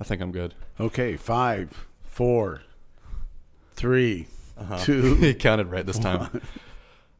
I think I'm good. Okay, five, four, three, Uh-huh. two. he counted right this time.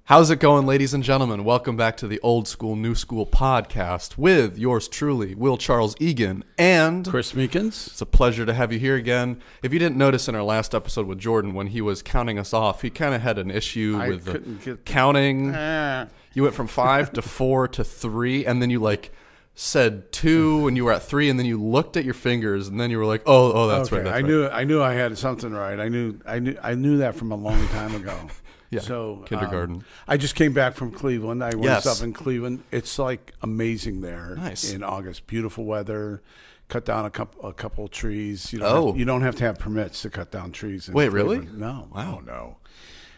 How's it going, ladies and gentlemen? Welcome back to the Old School New School podcast with yours truly, Will Charles Egan, and Chris Meekins. It's a pleasure to have you here again. If you didn't notice in our last episode with Jordan, when he was counting us off, he kind of had an issue I with the counting. Ah. You went from five to four to three, and then you like said two, and you were at three, and then you looked at your fingers, and then you were like, "Oh, oh, that's okay, right." That's I right. knew I knew I had something right. I knew I knew I knew that from a long time ago. Yeah, So um, kindergarten. I just came back from Cleveland. I was Yes. up in Cleveland. It's like amazing there. Nice. in August. Beautiful weather. Cut down a couple a couple trees. You don't Oh. have, you don't have to have permits to cut down trees. In Wait, really? Cleveland. No. Wow. Oh, no.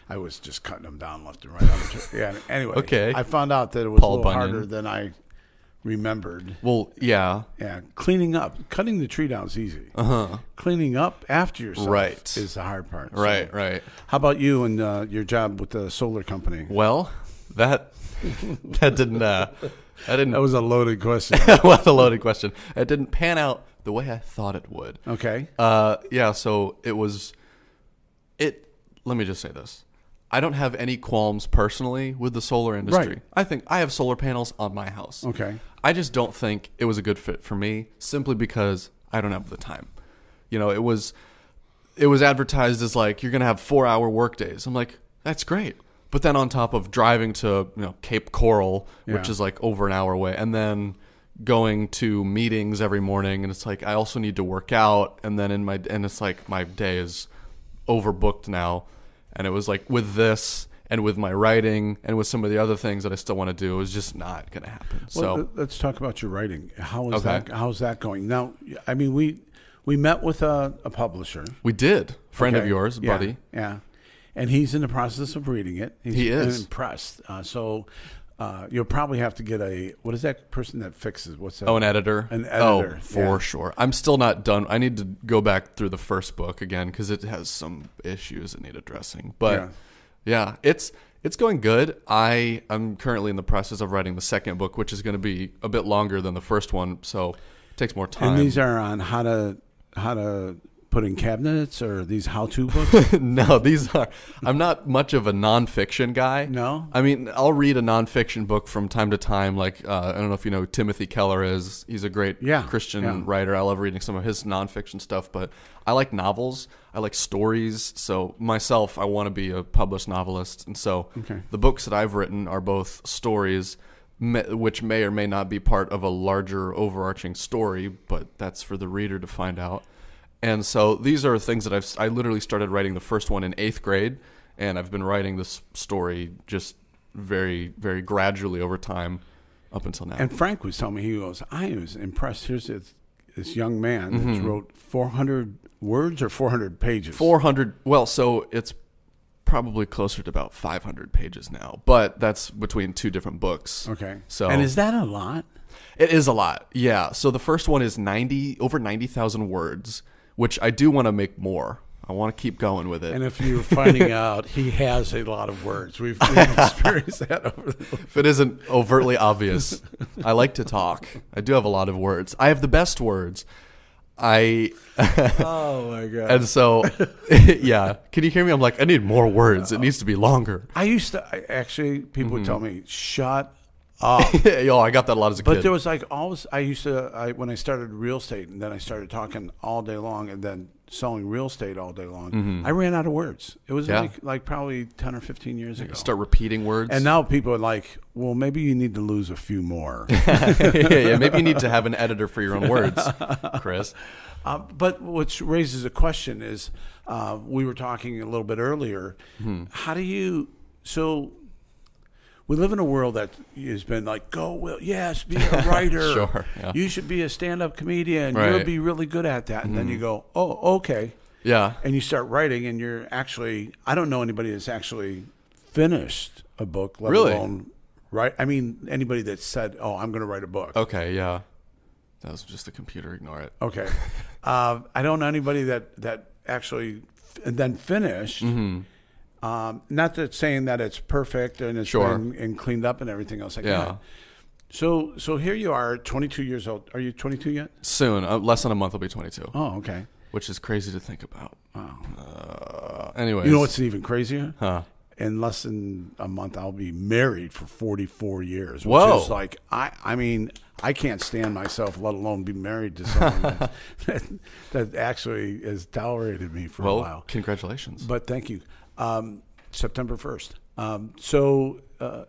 I was just cutting them down left and right. On the tree. Yeah. Anyway. Okay. I found out that it was Paul a little Bunyan. harder than I remembered. Well, yeah, Yeah, cleaning up, cutting the tree down is easy. uh huh, Cleaning up after yourself Right. is the hard part. So, right, right. how about you and uh, your job with the solar company? Well, that that didn't uh, that didn't That was a loaded question. what a loaded question. It didn't pan out the way I thought it would. okay. Uh, yeah, so it was. It. Let me just say this: I don't have any qualms personally with the solar industry. Right. I think I have solar panels on my house. Okay. I just don't think it was a good fit for me, simply because I don't have the time. You know, it was. It was advertised as like you're gonna have four hour work days. I'm like, that's great. But then on top of driving to you know Cape Coral, which Yeah. is like over an hour away, and then going to meetings every morning, and it's like I also need to work out, and then in my and it's like my day is overbooked now, and it was like with this and with my writing and with some of the other things that I still want to do, it was just not gonna happen. Well, so let- let's talk about your writing. How is Okay. that? How's that going? Now, I mean, we we met with a, a publisher, we did friend of okay? yours, Yeah, buddy. Yeah, and he's in the process of reading it. He's He is. impressed. Uh, so. Uh, you'll probably have to get a what is that person that fixes what's that? Oh, an editor. An editor, Oh, for yeah. sure. I'm still not done. I need to go back through the first book again because it has some issues that need addressing. But Yeah. yeah. it's it's going good. I am currently in the process of writing the second book, which is going to be a bit longer than the first one, so it takes more time. And these are on how to how to put in cabinets or these how to books. no, these are. I'm not much of a nonfiction guy. No? I mean I'll read a nonfiction book from time to time. Like uh, I don't know if you know who Timothy Keller is. He's a great Yeah, Christian yeah. writer. I love reading some of his nonfiction stuff. But I like novels. I like stories. So myself, I want to be a published novelist. And so Okay. the books that I've written are both stories. me- Which may or may not be part of a larger overarching story, but that's for the reader to find out. And so these are things that I've I literally started writing the first one in eighth grade, and I've been writing this story just very very gradually over time up until now. And Frank was telling me he goes, I was impressed. Here's this, this young man that Mm-hmm. wrote 400 words or 400 pages. Four hundred. Well, so it's probably closer to about five hundred pages now, but that's between two different books. Okay. So and is that a lot? It is a lot. Yeah. So the first one is 90 over 90,000 words, which I do want to make more. I want to keep going with it. And if you're finding out, he has a lot of words. We've, we've experienced that over the if it isn't overtly obvious, I like to talk. I do have a lot of words. I have the best words. I Oh my god! and so yeah. Can you hear me? I'm like I need more words. It needs to be longer. I used to I, actually. People would tell Mm-hmm. me, "Shut up." Yo, I got that a lot as a But kid. there was like always. I used to. I when I started real estate, and then I started talking all day long, and then selling real estate all day long. I ran out of words. It was Mm-hmm. Yeah. like like probably ten or fifteen years ago. Start repeating words. And now people are like, "Well, maybe you need to lose a few more." yeah, yeah, maybe you need to have an editor for your own words, Chris. Uh, but what raises a question is, uh, we were talking a little bit earlier. Hmm. How do you? So we live in a world that has been like, "Go, Will, yes, be a writer. Sure, yeah. You should be a stand-up comedian. Right. Mm-hmm. You'll be really good at that." And then you go, "Oh, okay," Yeah. and you start writing, and you're actually. I don't know anybody that's actually finished a book, let Really? alone write. I mean, anybody that said, "Oh, I'm going to write a book." Okay. Yeah. That was just the computer. Ignore it. Okay. uh, I don't know anybody that that actually f- and then finished. Mm-hmm. Um, not that saying that it's perfect and it's Sure. been and cleaned up and everything else like Yeah. that. So so here you are, 22 years old. Are you 22 yet? Soon, uh, less than a month, I'll be 22, Oh, okay. which is crazy to think about. Uh, anyways, You know what's even crazier? Huh. In less than a month, I'll be married for 44 years. Which Whoa. is like I I mean I can't stand myself, let alone be married to someone that, that that actually has tolerated me for a Well, while. congratulations. But thank you. Um, September first. Um, so uh,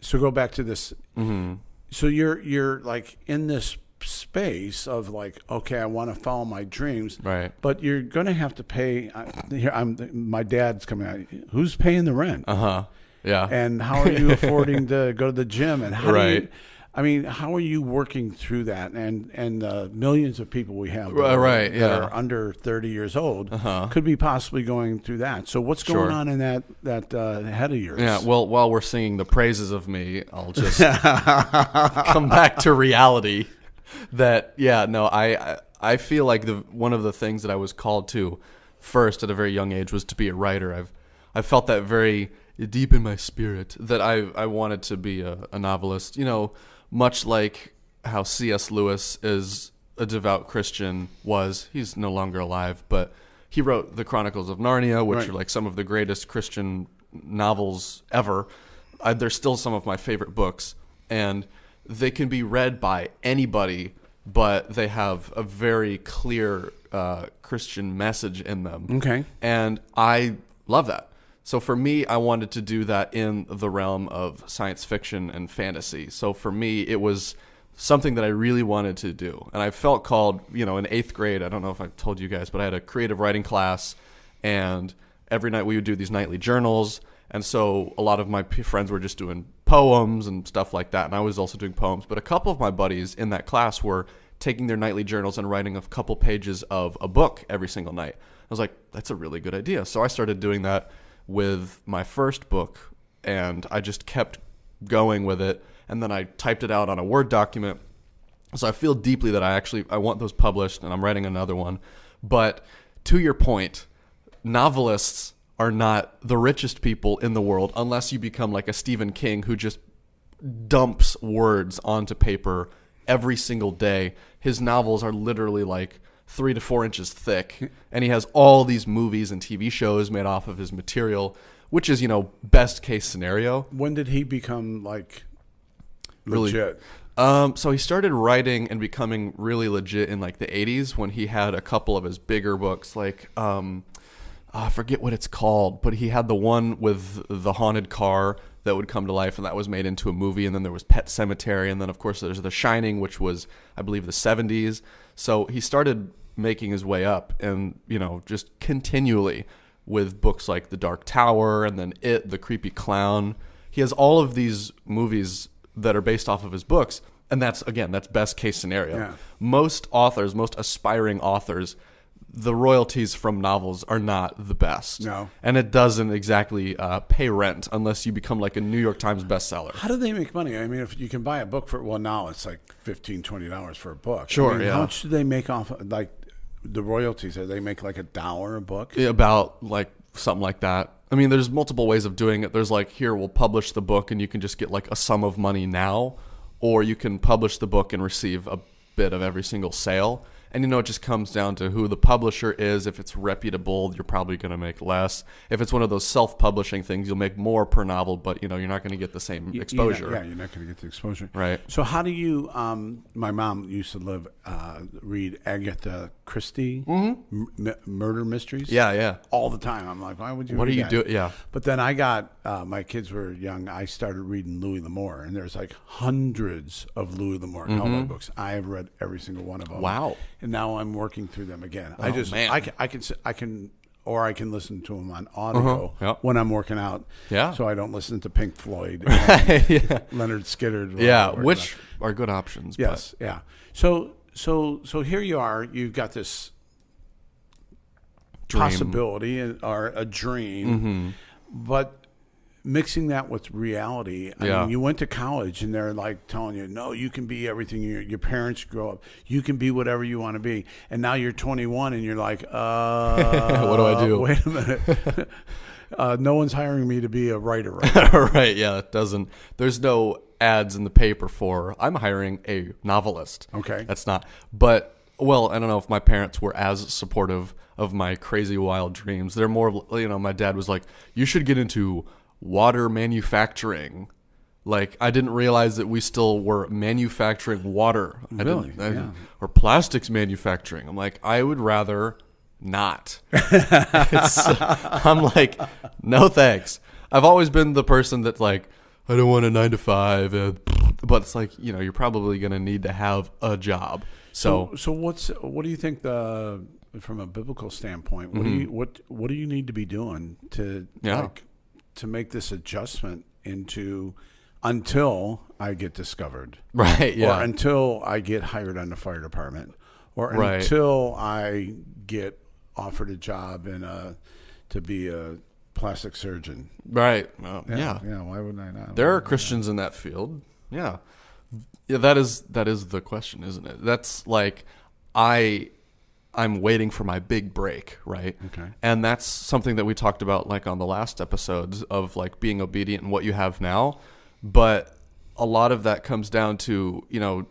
so go back to this. Mm-hmm. So you're you're like in this space of like, okay, I want to follow my dreams, Right. But you're going to have to pay. I, here, I'm my dad's coming out. Who's paying the rent? Uh huh. Yeah. And how are you affording to go to the gym? And how do you, Right. I mean, how are you working through that? And and uh, millions of people we have, that Right, right, that yeah. are under thirty years old, Uh-huh. could be possibly going through that. So what's going Sure. on in that that uh, head of yours? Yeah, well, while we're singing the praises of me, I'll just come back to reality. That yeah, no, I I- I feel like the one of the things that I was called to first at a very young age was to be a writer. I've I felt that very deep in my spirit that I I wanted to be a, a novelist. You know, much like how C.S. Lewis is a devout Christian was. He's no longer alive, but he wrote the Chronicles of Narnia, which Right. are like some of the greatest Christian novels ever. I, they're still some of my favorite books, and they can be read by anybody, but they have a very clear uh, Christian message in them. Okay. And I love that. So for me, I wanted to do that in the realm of science fiction and fantasy. So for me, it was something that I really wanted to do. And I felt called, you know, in eighth grade, I don't know if I told you guys, but I had a creative writing class. And every night we would do these nightly journals. And so a lot of my friends were just doing poems and stuff like that. And I was also doing poems. But a couple of my buddies in that class were taking their nightly journals and writing a couple pages of a book every single night. I was like, that's a really good idea. So I started doing that with my first book, and I just kept going with it. And then I typed it out on a Word document. So I feel deeply that I actually I want those published, and I'm writing another one. But to your point, novelists are not the richest people in the world unless you become like a Stephen King who just dumps words onto paper every single day. His novels are literally like three to four inches thick, and he has all these movies and TV shows made off of his material, which is, you know, best case scenario. When did he become like Really- legit? Um, so he started writing and becoming really legit in like the 80s when he had a couple of his bigger books, like um, I forget what it's called, but he had the one with the haunted car that would come to life, and that was made into a movie. And then there was Pet Sematary, and then of course there's The Shining, which was I believe the 70s. So he started making his way up, and you know just continually with books like The Dark Tower, and then It, The Creepy Clown. He has all of these movies that are based off of his books, and that's again that's best case scenario. Yeah. Most authors, most aspiring authors, the royalties from novels are not the best. No. and it doesn't exactly uh, pay rent unless you become like a New York Times bestseller. How do they make money? I mean, if you can buy a book for well, now it's like 15 dollars $20 for a book. I Sure, mean, yeah. How much do they make off of, like the royalties? Are they make like a dollar a book? about like something like that. I mean, there's multiple ways of doing it. There's like here we'll publish the book and you can just get like a sum of money now, or you can publish the book and receive a bit of every single sale. And you know, it just comes down to who the publisher is. If it's reputable, you're probably going to make less. If it's one of those self-publishing things, you'll make more per novel, but you know, you're not going to get the same You- you're not- exposure. yeah, you're not going to get the exposure. Right. So how do you? Um, my mom used to live uh, read Agatha Christie m- m- murder mysteries. Mm-hmm. Yeah, yeah. all the time. I'm like, why would you? What are you doing? Yeah. But then I got uh, my kids were young. I started reading Louis L'Amour, and there's like hundreds of Louis L'Amour Cowboy books. I have read every single one of them. Mm-hmm. Wow. And now I'm working through them again. I Oh, just man. I can I can I can or I can listen to them on audio Uh-huh. Yep. when I'm working out. Yeah. So I don't listen to Pink Floyd, yeah. Lynyrd Skynyrd. Yeah, which are good options. but- yes, yeah. So so so here you are. You've got this Dream. possibility or a dream, Mm-hmm. but mixing that with reality. I Yeah. mean, you went to college and they're like telling you, no, you can be everything your, your parents grow up. You can be whatever you want to be. And now you're 21 and you're like, uh, What do I do? Wait a minute. uh, no one's hiring me to be a writer. Right? right, yeah, it doesn't. There's no ads in the paper for I'm hiring a novelist. Okay. That's not. But well, I don't know if my parents were as supportive of my crazy wild dreams. They're more, you know, my dad was like, "You should get into water manufacturing." Like I didn't realize that we still were manufacturing water. I Really? I Yeah. didn't- or plastics manufacturing. I'm like, I would rather not. It's, I'm like, no thanks. I've always been the person that's like, I don't want a nine to five, uh, but it's like, you know, you're probably going to need to have a job. So, So what's what do you think the from a biblical standpoint? What do you what what do you need to be doing to Mm-hmm. Yeah. like to make this adjustment into until I get discovered? right, yeah. or until I get hired on the fire department, or Right. until I get offered a job in a to be a plastic surgeon. right. Well, yeah. yeah. Why would I not? There are Christians in that field. Yeah. Yeah, that is that is the question, isn't it? That's like I I'm waiting for my big break, right? Okay. And that's something that we talked about like on the last episodes of like being obedient and what you have now, but a lot of that comes down to, you know,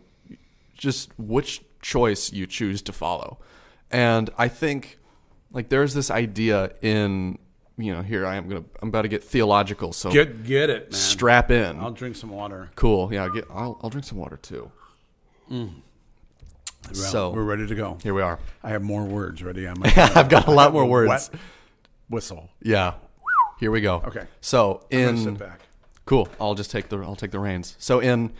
just which choice you choose to follow. And I think like there's this idea in you know, here I am gonna I'm about to get theological, so Get get it, man. strap in. I'll drink some water. Cool. Yeah, I'll, get, I'll, I'll drink some water too. Well, So- we're ready to go. Here we are. I have more words ready on my. I've got a lot more words. whistle. Yeah. Here we go. Okay. So I'm in sit back. cool, I'll just take the I'll take the reins. So in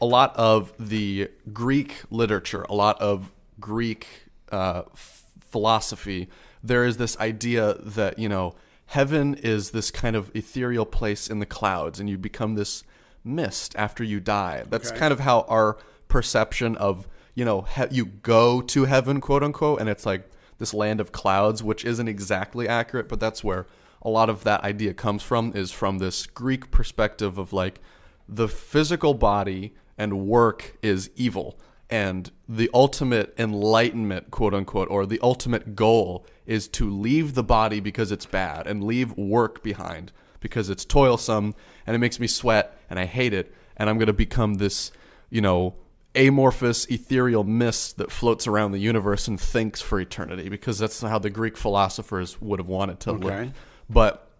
a lot of the Greek literature, a lot of Greek uh, f- philosophy, there is this idea that you know heaven is this kind of ethereal place in the clouds, and you become this mist after you die. That's Okay. kind of how our perception of you know he- you go to heaven, quote unquote, and it's like this land of clouds, which isn't exactly accurate, but that's where a lot of that idea comes from. Is from this Greek perspective of like the physical body and work is evil and the ultimate enlightenment quote unquote or the ultimate goal is to leave the body because it's bad and leave work behind because it's toilsome and it makes me sweat and I hate it and I'm going to become this you know amorphous ethereal mist that floats around the universe and thinks for eternity because that's how the Greek philosophers would have wanted to Okay. live but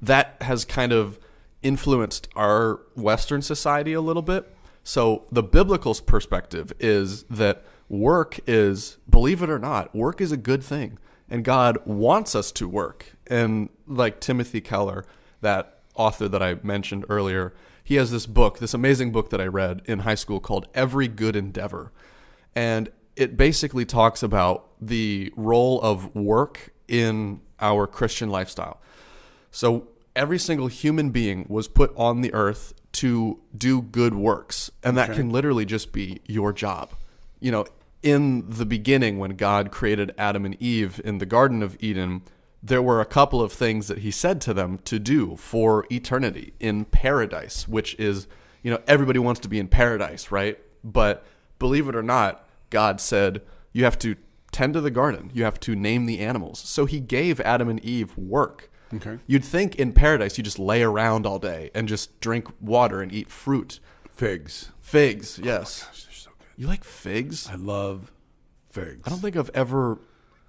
that has kind of influenced our Western society a little bit. So the biblical perspective is that work is, believe it or not, work is a good thing, and God wants us to work. And like Timothy Keller, that author that I mentioned earlier, he has this book, this amazing book that I read in high school called Every Good Endeavor. And it basically talks about the role of work in our Christian lifestyle. So every single human being was put on the earth to do good works, and that Okay. can literally just be your job. You know, in the beginning when God created Adam and Eve in the garden of Eden, there were a couple of things that he said to them to do for eternity in paradise, which is, you know, everybody wants to be in paradise, right? But believe it or not, God said you have to tend to the garden, you have to name the animals. So he gave Adam and Eve work. Okay. You'd think in paradise you just lay around all day and just drink water and eat fruit. Figs. Figs, oh yes. Gosh, they're so good. You like figs? I love figs. I don't think I've ever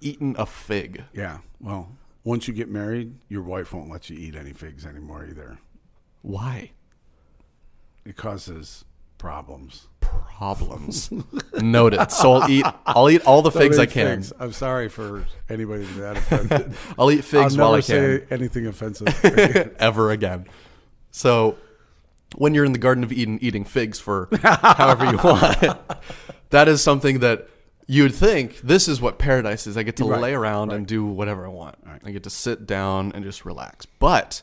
eaten a fig. Yeah. Well, once you get married, your wife won't let you eat any figs anymore either. Why? It causes problems. Problems. Noted. So I'll eat I'll eat all the figs Don't I eat can. figs. I'm sorry for anybody that offended. I'll eat figs I'll while never I can. say anything offensive. ever again. So when you're in the Garden of Eden eating figs for however you want, that is something that you'd think this is what paradise is. I get to Right, lay around and do whatever I want. I get to sit down and just relax. But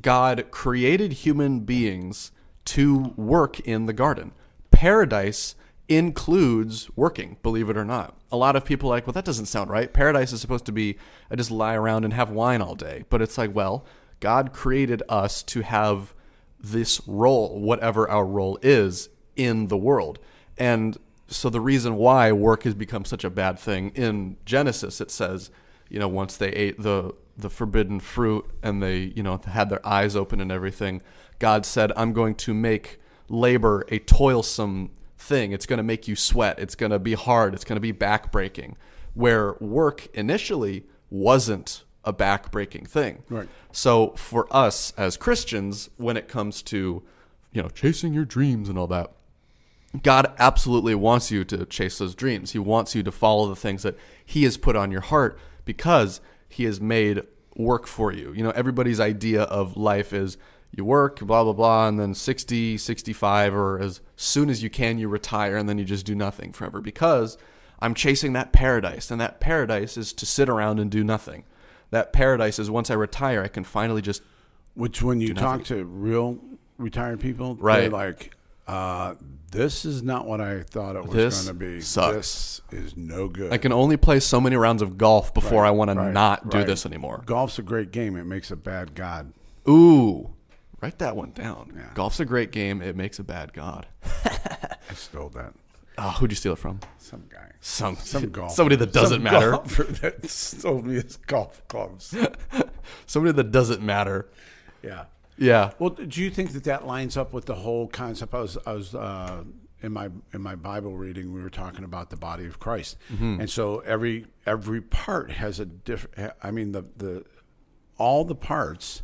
God created human beings to work in the garden. Paradise includes working, believe it or not. A lot of people are like, well, that doesn't sound right. Paradise is supposed to be I just lie around and have wine all day. But it's like, well, God created us to have this role, whatever our role is in the world. And so the reason why work has become such a bad thing in Genesis, it says, you know, once they ate the the forbidden fruit and they, you know, had their eyes open and everything, God said, "I'm going to make labor a toilsome thing. It's going to make you sweat. It's going to be hard. It's going to be backbreaking." Where work initially wasn't a backbreaking thing. Right. So for us as Christians, when it comes to, you know, chasing your dreams and all that, God absolutely wants you to chase those dreams. He wants you to follow the things that He has put on your heart because He has made work for you. You know, everybody's idea of life is you work, blah, blah, blah, and then 60, 65, or as soon as you can, you retire, and then you just do nothing forever because I'm chasing that paradise. And that paradise is to sit around and do nothing. That paradise is once I retire, I can finally just Which, when you talk to real retired people, they're Right. like, uh, "This is not what I thought it was This going to be. sucks." This is no good." I can only play so many rounds of golf before Right, I want to right, not do this anymore. Golf's a great game. It makes a bad god. Ooh, write that one down. Yeah. Golf's a great game. It makes a bad god. I stole that. Oh, who'd you steal it from? Some guy. Some Some golfer. somebody that doesn't Some matter. golfer that stole me his golf clubs. Somebody that doesn't matter. yeah. Yeah. Well, do you think that that lines up with the whole concept? I was, I was uh, in my in my Bible reading. We were talking about the body of Christ, Mm-hmm. and so every every part has a different. I mean, the the all the parts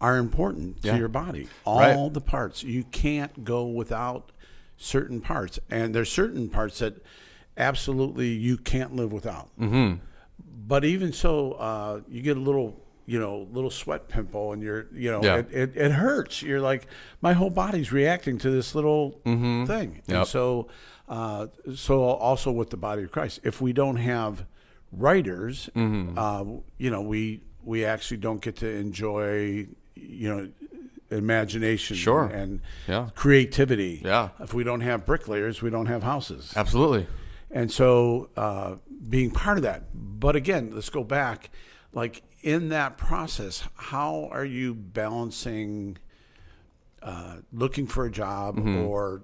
are important Mm-hmm. Yeah. to your body. All Right. the parts. You can't go without certain parts, and there's certain parts that absolutely you can't live without. Mm-hmm. But even so, uh, you get a little, you know, little sweat pimple, and you're, you know, Yeah. it, it, it hurts. You're like, my whole body's reacting to this little thing. Mm-hmm. Yep. so, uh, so also with the body of Christ, if we don't have writers, Mm-hmm. uh, you know, we we actually don't get to enjoy, you know, imagination Sure. and Yeah. creativity. Yeah. If we don't have bricklayers, we don't have houses. Absolutely. And so uh, being part of that. But again, let's go back. Like in that process, how are you balancing uh, looking for a job Mm-hmm. or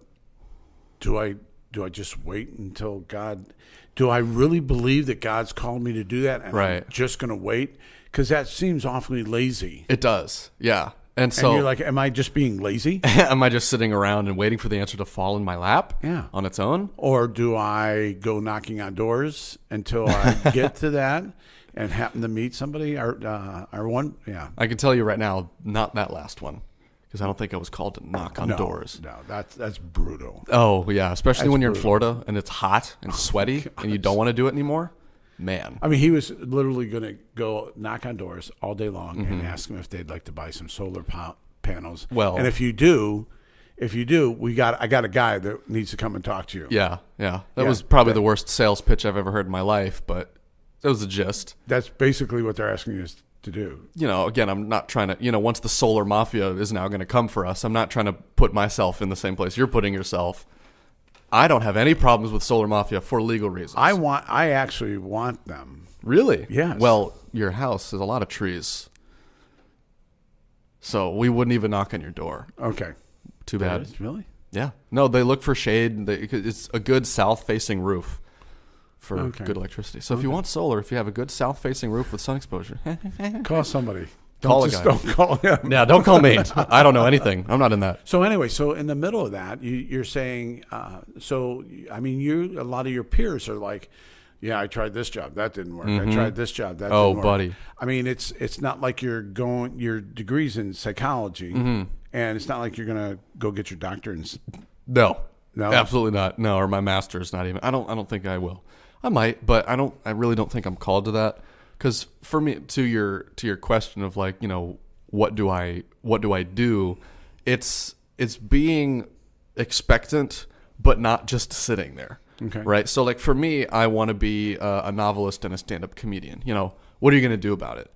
do I do I just wait until God do I really believe that God's called me to do that and I'm Right. just going to wait? Because that seems awfully lazy. It does. Yeah. And And so you're like, am I just being lazy? am I just sitting around and waiting for the answer to fall in my lap Yeah. on its own? Or do I go knocking on doors until I get to that and happen to meet somebody? Or, uh, or one, yeah. I can tell you right now, not that last one. Because I don't think I was called to knock on no, doors. No, that's that's brutal. Oh, yeah. Especially That's when you're in brutal. Oh, Florida and it's hot and sweaty and you don't want to do it anymore. Man. I mean, he was literally going to go knock on doors all day long Mm-hmm. and ask them if they'd like to buy some solar pa- panels. Well- and if you do, if you do, we got I got a guy that needs to come and talk to you. Yeah. Yeah. That Yeah, was probably the worst sales pitch I've ever heard in my life, but that was the gist. That's basically what they're asking us to do. you know, again, I'm not trying to, you know, once the solar mafia is now going to come for us, I'm not trying to put myself in the same place you're putting yourself. I don't have any problems with solar mafia for legal reasons. I want. I actually want them. really, Yes. Well, your house has a lot of trees, so we wouldn't even knock on your door. Okay. Too bad. Really? Yeah. No, they look for shade. They, it's a good south-facing roof for Okay. good electricity. So if you want solar, if you have a good south-facing roof with sun exposure, Call somebody. Call don't just guy. don't call him. yeah, don't call me. I don't know anything. I'm not in that. So anyway, so in the middle of that, you, you're saying, uh, so I mean, you a lot of your peers are like, yeah, I tried this job, that didn't work. I tried this job, that Oh, didn't work. buddy. I mean, it's it's not like you're going your degrees in psychology, Mm-hmm. and it's not like you're gonna go get your doctor and No, No? absolutely not. No, or my master's not even. I don't. I don't think I will. I might, but I don't. I really don't think I'm called to that. Because for me, to your to your question of like, you know, what do I what do I do? It's it's being expectant, but not just sitting there. Okay. Right. So like for me, I want to be a, a novelist and a stand-up comedian. You know, what are you going to do about it?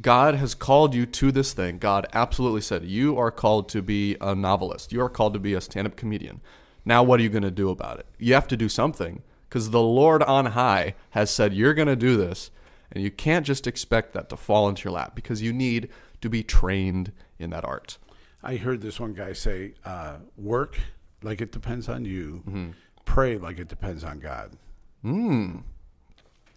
God has called you to this thing. God absolutely said you are called to be a novelist. You are called to be a stand-up comedian. Now, what are you going to do about it? You have to do something because the Lord on high has said you're going to do this, and you can't just expect that to fall into your lap because you need to be trained in that art. I heard this one guy say, uh, "Work like it depends on you, Mm-hmm. pray like it depends on God."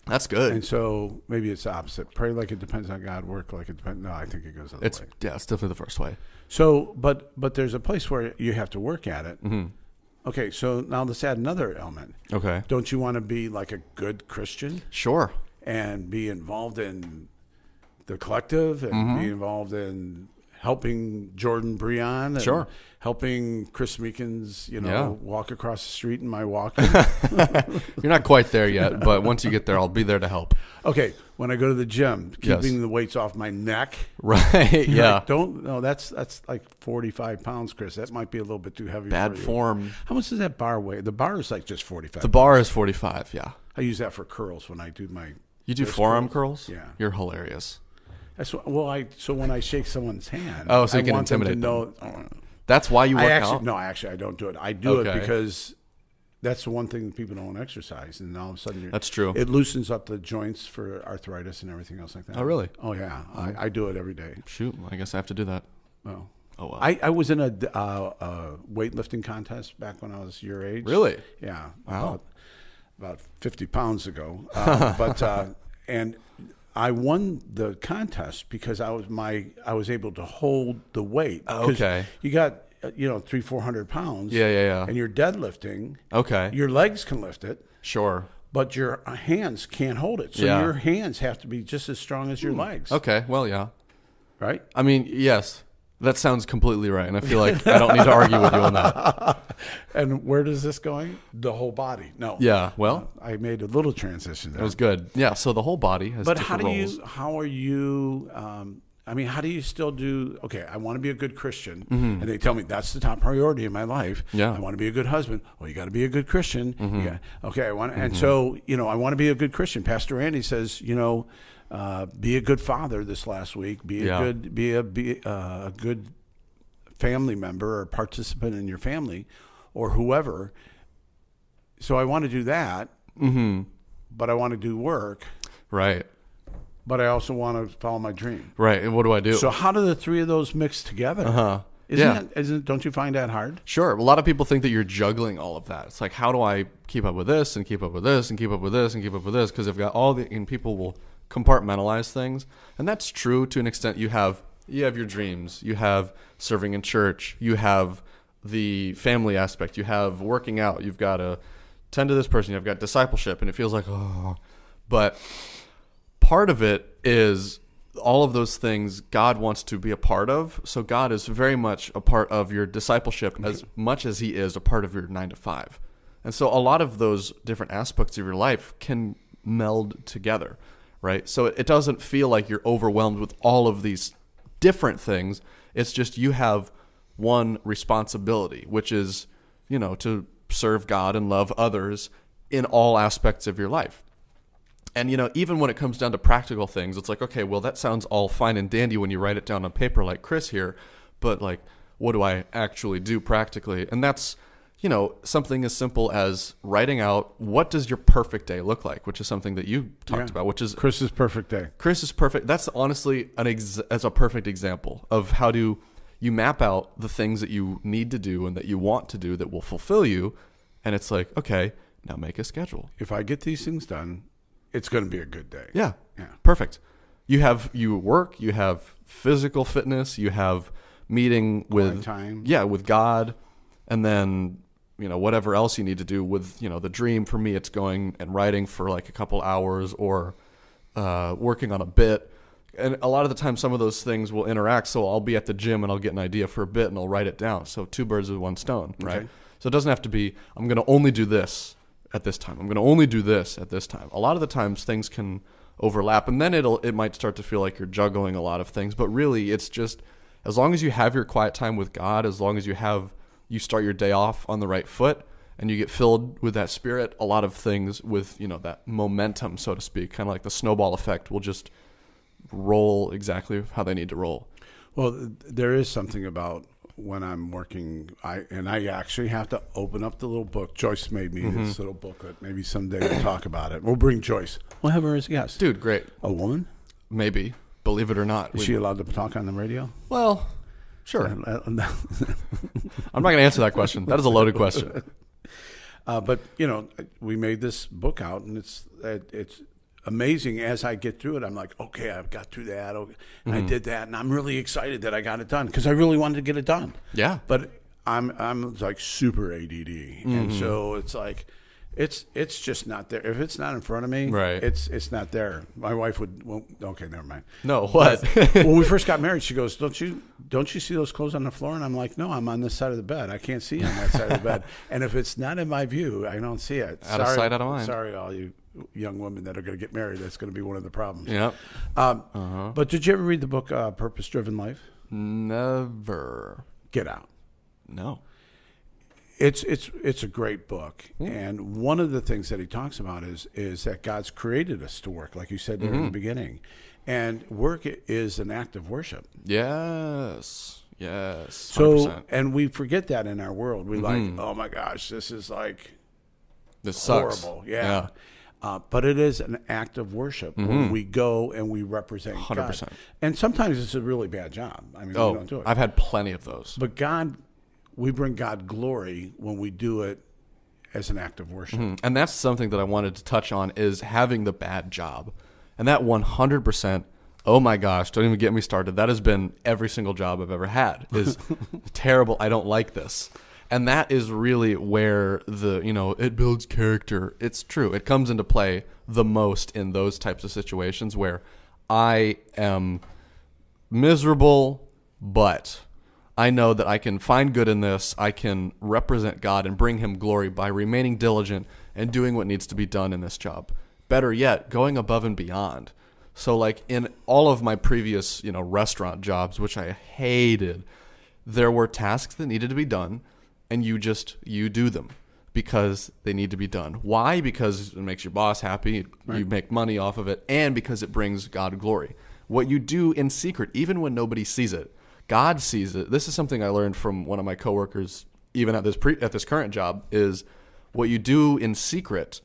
That's good. And so maybe it's the opposite. Pray like it depends on God. Work like it depends. No, I think it goes the other it's way. yeah, it's definitely the first way. So, but but there's a place where you have to work at it. Mm-hmm. Okay, so now let's add another element. Okay. Don't you want to be like a good Christian Sure. And be involved in the collective and Mm-hmm. be involved in helping Jordan Breon and Sure. helping Chris Meekins, you know, Yeah. walk across the street in my walk. You're not quite there yet, but once you get there, I'll be there to help. okay, when I go to the gym, Yes. keeping the weights off my neck. Right. Yeah. like, don't no, that's that's like forty five pounds, Chris. That might be a little bit too heavy. Bad for you. form. How much does that bar weigh? The bar is like just forty five. The bar is 45. Yeah. I use that for curls when I do my. You do forearm curls? Yeah. You're hilarious. That's what, well, I so when I shake someone's hand, Oh, so I you can want them to intimidate know. That's why you work I actually out. no, actually I don't do it. I do it because that's the one thing that people don't exercise, and all of a sudden you're, That's true. It loosens up the joints for arthritis and everything else like that. Oh, really? Oh yeah, I, I do it every day. Shoot, I guess I have to do that. Well, Oh well. I, I was in a uh, uh, weightlifting contest back when I was your age. really? Yeah. Wow. About, about 50 pounds ago. Uh, but, uh, and I won the contest because I was my, I was able to hold the weight. Okay. You got, uh, you know, three, 400 pounds. Yeah, yeah, yeah. And you're deadlifting. Okay. Your legs can lift it, sure. but your hands can't hold it. So Yeah. your hands have to be just as strong as your legs. Okay. Well, yeah. Right? I mean, yes. That sounds completely right, and I feel like I don't need to argue with you on that. And where does this going? The whole body. No. Yeah. Well, I made a little transition there. it was good. Yeah. So the whole body has But how do roles. you? How are you? Um, I mean, how do you still do? Okay, I want to be a good Christian, and they tell me that's the top priority in my life. Mm-hmm. Yeah. I want to be a good husband. Well, you got to be a good Christian. Mm-hmm. Yeah. Okay, I want, and so you know, I want to be a good Christian. Pastor Andy says, you know, uh, be a good father this last week. Be a Yeah. good, be a be uh, a good family member or participant in your family, or whoever. So I want to do that, Mm-hmm. but I want to do work Right. but I also want to follow my dream. Right. And what do I do? So how do the three of those mix together? uh-huh. Isn't yeah. it, isn't don't you find that hard? Sure. A lot of people think that you're juggling all of that. It's like, how do I keep up with this and keep up with this and keep up with this and keep up with this? Because I've got all the and people will compartmentalize things, and that's true to an extent. You have you have your dreams, you have serving in church, you have the family aspect, you have working out, you've got to tend to this person, you've got discipleship, and it feels like oh, but part of it is all of those things God wants to be a part of. So God is very much a part of your discipleship as much as he is a part of your 9 to 5. And so a lot of those different aspects of your life can meld together, right? So it doesn't feel like you're overwhelmed with all of these different things. It's just you have one responsibility, which is, you know, to serve God and love others in all aspects of your life. And you know, even when it comes down to practical things, it's like, okay, well, that sounds all fine and dandy when you write it down on paper, like Chris here, but like, what do I actually do practically? And that's, you know, something as simple as writing out what does your perfect day look like, which is something that you talked Yeah. about, which is Chris's perfect day. Chris is perfect. That's honestly an ex- as a perfect example of how do you map out the things that you need to do and that you want to do that will fulfill you, and it's like, okay, now make a schedule. If I get these things done, it's going to be a good day. Yeah. Yeah. Perfect. You have you work, you have physical fitness, you have meeting with Quiet time. Yeah, with God and then you know whatever else you need to do with, you know, the dream for me it's going and writing for like a couple hours or uh, working on a bit. And a lot of the time some of those things will interact, so I'll be at the gym and I'll get an idea for a bit and I'll write it down. So two birds with one stone, right? Okay. So it doesn't have to be I'm going to only do this at this time. I'm going to only do this at this time. A lot of the times things can overlap and then it'll it might start to feel like you're juggling a lot of things, but really it's just as long as you have your quiet time with God, as long as you have you start your day off on the right foot and you get filled with that spirit, a lot of things with, you know, that momentum so to speak, kind of like the snowball effect will just roll exactly how they need to roll. Well, there is something about when I'm working, I and I actually have to open up the little book. Joyce made me Mm-hmm. this little booklet. Maybe someday we'll talk about it. We'll bring Joyce. We'll have her as a guest. Dude, great. A woman? Maybe. Believe it or not. Is We- she allowed to talk on the radio? well, sure. Uh, I'm not going to answer that question. That is a loaded question. Uh, but you know, we made this book out, and it's it, it's amazing as I get through it. I'm like, okay, I've got through that. Okay, and I did that, and I'm really excited that I got it done because I really wanted to get it done. Yeah. But I'm I'm like super ADD, and so it's like. It's it's just not there. If it's not in front of me, Right. It's it's not there. My wife would. Well, okay, never mind No, what? when we first got married, she goes, "Don't you don't you see those clothes on the floor?" And I'm like, "No, I'm on this side of the bed. I can't see on that side of the bed. And if it's not in my view, I don't see it. Out of sight, out of mind. Sorry, all you young women that are going to get married. That's going to be one of the problems. yep. Um, Uh-huh. But did you ever read the book uh, Purpose Driven Life? Never. Get out. No. It's it's it's a great book, Hmm. and one of the things that he talks about is is that God's created us to work, like you said there Mm-hmm. in the beginning, and work is an act of worship. Yes. Yes. So, 100%. and we forget that in our world. We Mm-hmm. like, oh my gosh, this is like this sucks. horrible. Yeah. Uh, but it is an act of worship when we go and we represent God. 100%. And sometimes it's a really bad job. I mean, we Oh, don't do it. I've had plenty of those. but God, we bring God glory when we do it as an act of worship. Mm-hmm. And that's something that I wanted to touch on is having the bad job. And that 100%, oh my gosh, don't even get me started. That has been every single job I've ever had is terrible. I don't like this. And that is really where the, you know, it builds character. It's true. It comes into play the most in those types of situations where I am miserable, but I know that I can find good in this. I can represent God and bring Him glory by remaining diligent and doing what needs to be done in this job. Better yet, going above and beyond. So, like in all of my previous, you know, restaurant jobs, which I hated, there were tasks that needed to be done, and you just you do them because they need to be done. Why? Because it makes your boss happy, right. you make money off of it, and because it brings God glory. What you do in secret, even when nobody sees it, God sees it. This is something I learned from one of my coworkers, even at this pre, at this current job, is what you do in secret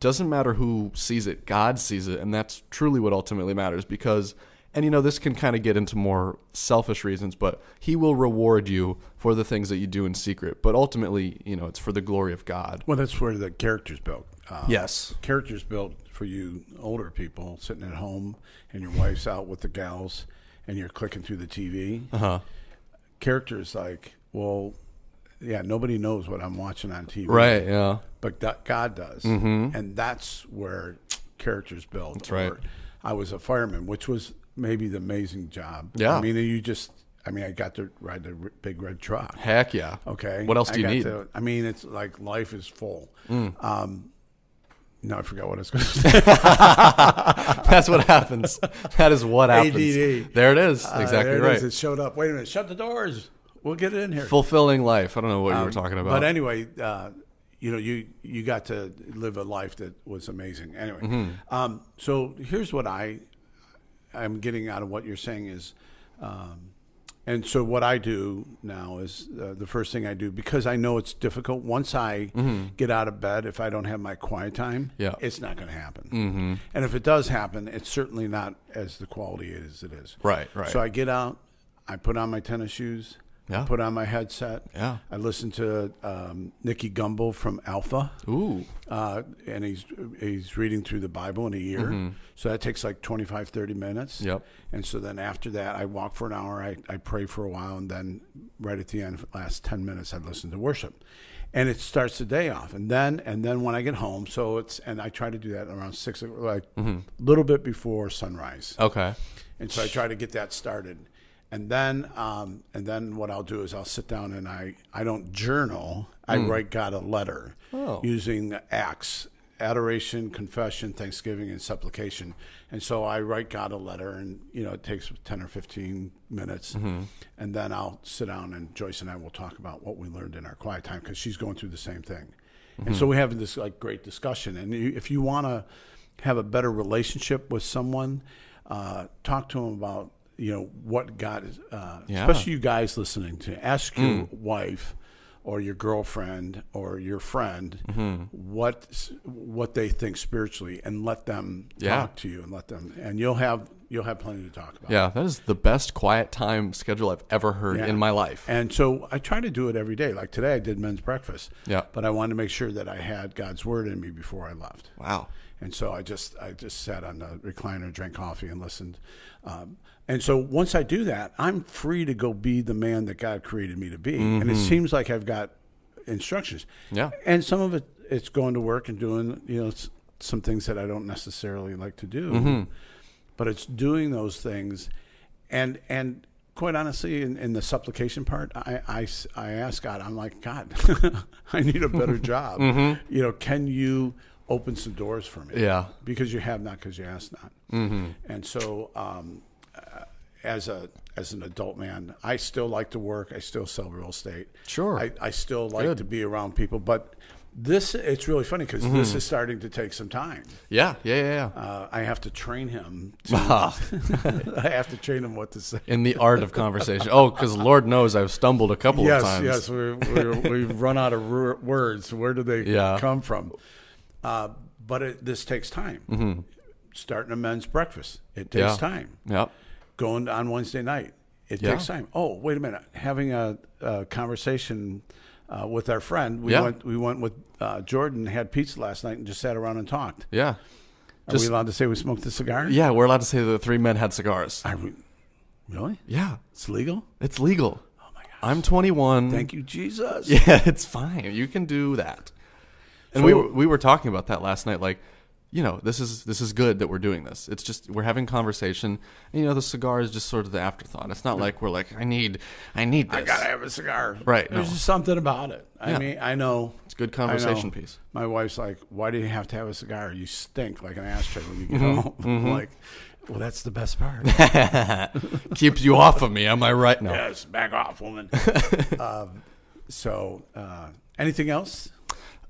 doesn't matter who sees it. God sees it, and that's truly what ultimately matters. Because, and you know, this can kind of get into more selfish reasons, but He will reward you for the things that you do in secret. But ultimately, you know, it's for the glory of God. Well, that's where the character's built. Uh, Yes. character's built for you older people sitting at home and your wife's out with the gals and you're clicking through the TV. Uh huh. Character is like, well, yeah, nobody knows what I'm watching on TV. Right. Yeah. But that God does. And that's where character's build. That's right. I was a fireman, which was maybe the amazing job. Yeah. I mean, you just, I mean, I got to ride the big red truck. Heck yeah. Okay. What else I do you need? Mm. to- I mean, it's like life is full. Um, no, I forgot what I was going to say. That's what happens. That is what happens. ADD. There it is. Uh, Exactly there it right. is. It showed up. Wait a minute. Shut the doors. We'll get it in here. Fulfilling life. I don't know what you were talking about. But anyway, uh, you know, you you got to live a life that was amazing. Anyway, Mm-hmm. um, so here's what I I'm getting out of what you're saying is, um, and so what I do now is uh, the first thing I do because I know it's difficult. Once I get out of bed, if I don't have my quiet time, Mm-hmm. Yeah. it's not going to happen. Mm-hmm. And if it does happen, it's certainly not as the quality as it is. Right, right. So I get out, I put on my tennis shoes, Yeah. Put on my headset, Yeah. I listen to um, Nicky Gumbel from Alpha, Ooh. uh, and he's he's reading through the Bible in a year. So that takes like 25, 30 minutes. Mm-hmm. Yep. And so then after that, I walk for an hour, I, I pray for a while, and then right at the end, the last 10 minutes, I listen to worship. And it starts the day off, and then and then when I get home, so it's and I try to do that around six, like a Mm-hmm. little bit before sunrise. Okay. And so I try to get that started. And then, um, and then what I'll do is I'll sit down and I, I don't journal. I write God a letter Oh. using the acts, adoration, confession, thanksgiving, and supplication. And so I write God a letter and, you know, it takes 10 or 15 minutes. And then I'll sit down and Joyce and I will talk about what we learned in our quiet time because she's going through the same thing. And so we have this like great discussion. And if you want to have a better relationship with someone, uh, talk to them about you know what God. Uh, Yeah. Especially you guys listening to ask your wife or your girlfriend or your friend what what they think spiritually, and let them Yeah. talk to you and let them, and you'll have you'll have plenty to talk about. Yeah, that is the best quiet time schedule I've ever heard Yeah. in my life. And so I try to do it every day. Like today, I did men's breakfast. Yeah. But I wanted to make sure that I had God's word in me before I left. Wow. And so I just I just sat on the recliner, drank coffee, and listened. Um, and so once I do that, I'm free to go be the man that God created me to be. And it seems like I've got instructions. Yeah. And some of it, it's going to work and doing you know some things that I don't necessarily like to do. But it's doing those things, and and quite honestly, in, in the supplication part, I I ask God, I'm like God, I need a better job. You know, can you open some doors for me? Yeah. because you have not because you ask not mm-hmm. and so um, uh, as a as an adult man i still like to work i still sell real estate Sure. i, I still like Good. to be around people but this it's really funny because this is starting to take some time Yeah, yeah, yeah, yeah. uh, i have to train him to, Ah, i have to train him what to say in the art of conversation. Oh, because Lord knows I've stumbled a couple yes of times. yes we, we, we've run out of wor- words where do they Yeah. come from uh, but it, this takes time starting a men's breakfast it takes Mm-hmm. Yeah. time Yep. going on Wednesday night. It Yeah. takes time. Oh, wait a minute. Having a, a conversation uh, with our friend. We Yeah. went. We went with uh, Jordan. Had pizza last night and just sat around and talked. Yeah. Are Just- we allowed to say we smoked a cigar? Yeah, we're allowed to say the three men had cigars. We? Really? Yeah, It's legal. it's legal. Oh my gosh. I'm 21. Thank you, Jesus. Yeah, it's fine. You can do that. And we So- were, we were talking about that last night. Like, you know, this is this is good that we're doing this. It's just we're having conversation. And, you know, the cigar is just sort of the afterthought. It's not like we're like, I need, I need this. I gotta have a cigar. Right, There's no. just something about it. I Yeah. mean, I know. It's a good I conversation know. piece. My wife's like, "Why do you have to have a cigar? You stink like an ashtray when you get Mm-hmm. home." I'm like, "Well, that's the best part." Keeps you off of me. Am I right? No. Yes, back off, woman. um, so, uh, anything else?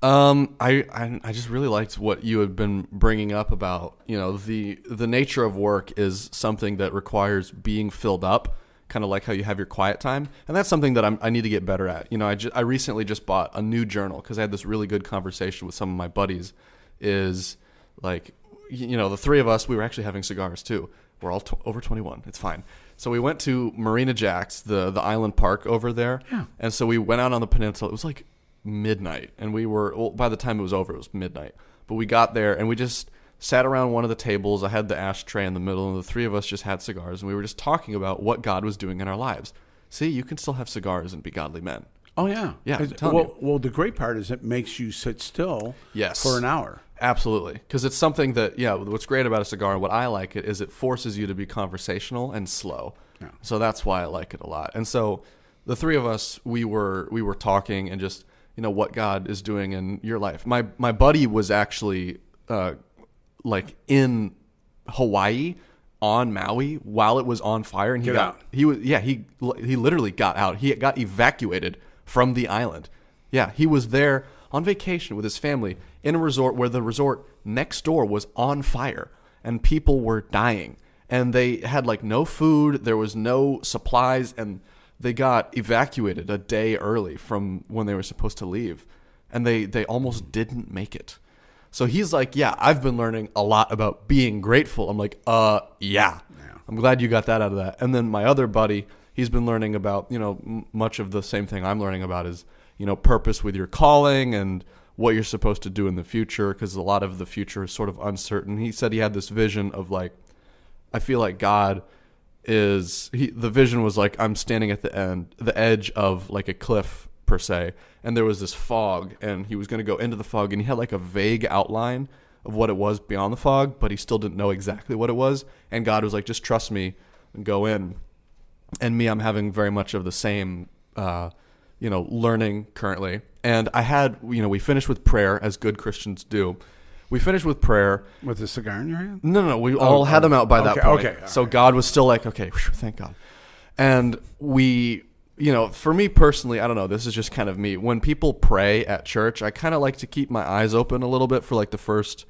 Um, I, I I just really liked what you had been bringing up about you know the the nature of work is something that requires being filled up, kind of like how you have your quiet time, and that's something that I'm, I need to get better at. You know, I ju- I recently just bought a new journal because I had this really good conversation with some of my buddies. Is like you know the three of us we were actually having cigars too. We're all tw- over 21. It's fine. So we went to Marina Jack's, the the island park over there, Yeah. and so we went out on the peninsula. It was like midnight, and we were well, by the time it was over, it was midnight. But we got there, and we just sat around one of the tables. I had the ashtray in the middle, and the three of us just had cigars, and we were just talking about what God was doing in our lives. See, you can still have cigars and be godly men. Oh yeah, Yeah, well, you. well, the great part is it makes you sit still. Yes. for an hour. Absolutely, because it's something that yeah. What's great about a cigar, what I like it is it forces you to be conversational and slow. Yeah. So that's why I like it a lot. And so the three of us, we were we were talking and just you know what God is doing in your life. My my buddy was actually uh, like in Hawaii on Maui while it was on fire, and he Get got out. he was yeah he he literally got out. He got evacuated from the island. Yeah, he was there on vacation with his family in a resort where the resort next door was on fire and people were dying. And they had like no food, there was no supplies, and they got evacuated a day early from when they were supposed to leave. And they, they almost didn't make it. So he's like, Yeah, I've been learning a lot about being grateful. I'm like, Uh, yeah. I'm glad you got that out of that. And then my other buddy, he's been learning about, you know, m- much of the same thing I'm learning about is, you know, purpose with your calling and what you're supposed to do in the future because a lot of the future is sort of uncertain. He said he had this vision of like, I feel like God is he the vision was like I'm standing at the end the edge of like a cliff per se and there was this fog and he was going to go into the fog and he had like a vague outline of what it was beyond the fog but he still didn't know exactly what it was and God was like just trust me and go in. And me i'm having very much of the same uh, you know learning currently. And i had you know we finished with prayer as good christians do we finished with prayer. With a cigar in your hand? no no no. We all had oh, them out by that point. okay, so right. god was still like okay whew, thank god. And we you know for me personally i don't know this is just kind of me. When people pray at church i kind of like to keep my eyes open a little bit for like the first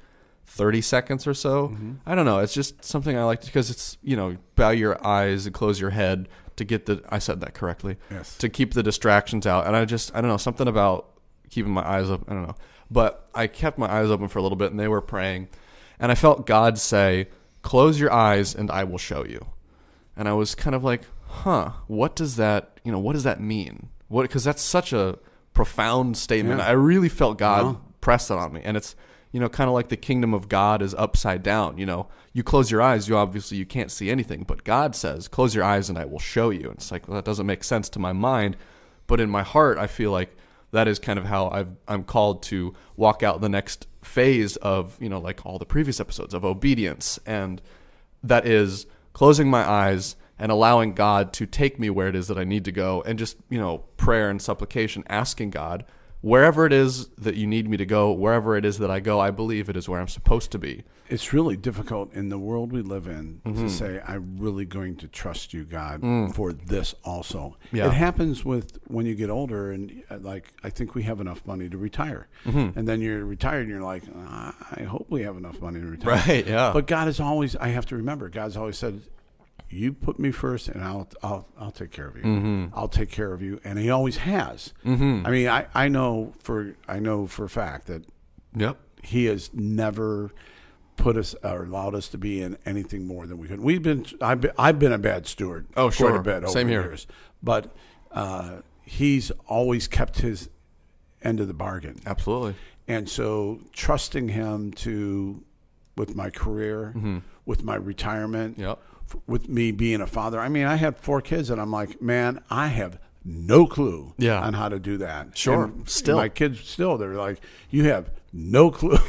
30 seconds or so. Mm-hmm. i don't know it's just something i like because it's you know bow your eyes and close your head to get the i said that correctly Yes. to keep the distractions out. And i just i don't know something about keeping my eyes open i don't know but i kept my eyes open for a little bit and they were praying and i felt god say close your eyes and I will show you. And I was kind of like, huh, what does that, you know, what does that mean? What, because that's such a profound statement. Yeah. I really felt God Wow. press it on me. And it's, you know, kind of like the kingdom of God is upside down. You know, you close your eyes, you obviously you can't see anything, but God says, close your eyes and I will show you. And it's like, well, that doesn't make sense to my mind. But in my heart, I feel like that is kind of how I've, I'm called to walk out the next phase of, you know, like all the previous episodes of obedience. And that is closing my eyes and allowing God to take me where it is that I need to go and just, you know, prayer and supplication, asking God, wherever it is that you need me to go, wherever it is that I go, I believe it is where I'm supposed to be. It's really difficult in the world we live in Mm-hmm. to say, I'm really going to trust you, God, for this also. Mm. Yeah. It happens with when you get older, and uh, like, I think we have enough money to retire. Mm-hmm. And then you're retired, and you're like, "Ah, I hope we have enough money to retire. Right, yeah. But God has always, I have to remember, God's always said, you put me first and I'll I'll I'll take care of you. Mm-hmm. I'll take care of you and he always has. Mm-hmm. I mean I, I know for I know for a fact that Yep. he has never put us or allowed us to be in anything more than we could. We've been I've been, I've been a bad steward. Oh, quite sure. a bit over Same here. years, but uh, he's always kept his end of the bargain, Absolutely. and so trusting him to with my career, with my retirement, Mm-hmm. Yep. With me being a father. I mean, I had four kids, and I'm like, man, I have no clue Yeah. on how to do that. Sure. And Still. my kids still they're like, you have no clue.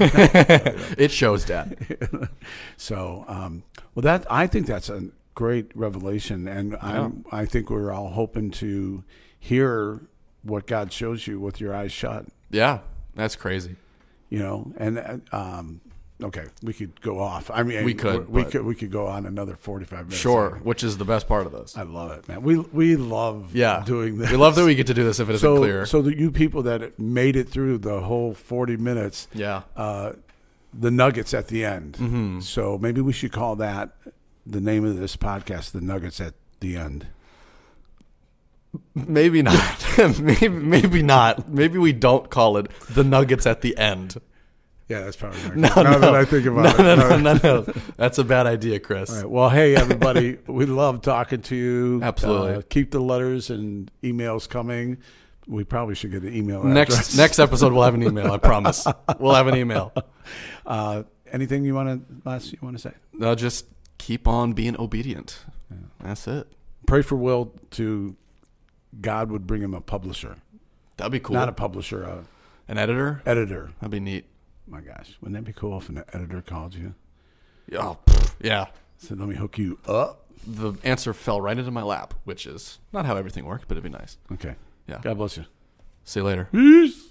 It shows, Dad. So, um, well, that I think that's a great revelation, and I'm, I think we're all hoping to hear what God shows you with your eyes shut. Yeah. That's crazy. You know, and uh, um, okay, we could go off. I mean, We could, we could, we could go on another forty-five minutes. Sure. Which is the best part of this. I love it, man. We we love Yeah. doing this. We love that we get to do this if it isn't clear. so that you people that made it through the whole forty minutes, yeah. uh, the nuggets at the end. Mm-hmm. So maybe we should call that the name of this podcast, "The Nuggets at the End." Maybe not. maybe, maybe not. Maybe we don't call it the Nuggets at the end. Yeah, that's probably not No, now no. that I think about no, it. no, no, no, no. That's a bad idea, Chris. All right. Well, hey everybody, we love talking to you. Absolutely. Uh, keep the letters and emails coming. We probably should get an email. Next address. next episode we'll have an email. I promise. We'll have an email. Uh, anything you want to last you want to say? No, just keep on being obedient. That's it. Pray for Will to God would bring him a publisher, That'd be cool. not a publisher, a An editor. editor. That'd be neat. My gosh, wouldn't that be cool if an editor called you? Oh, pff, yeah. Said, "Let me hook you up." The answer fell right into my lap, which is not how everything worked, but it'd be nice. Okay. Yeah. God bless you. See you later. Peace.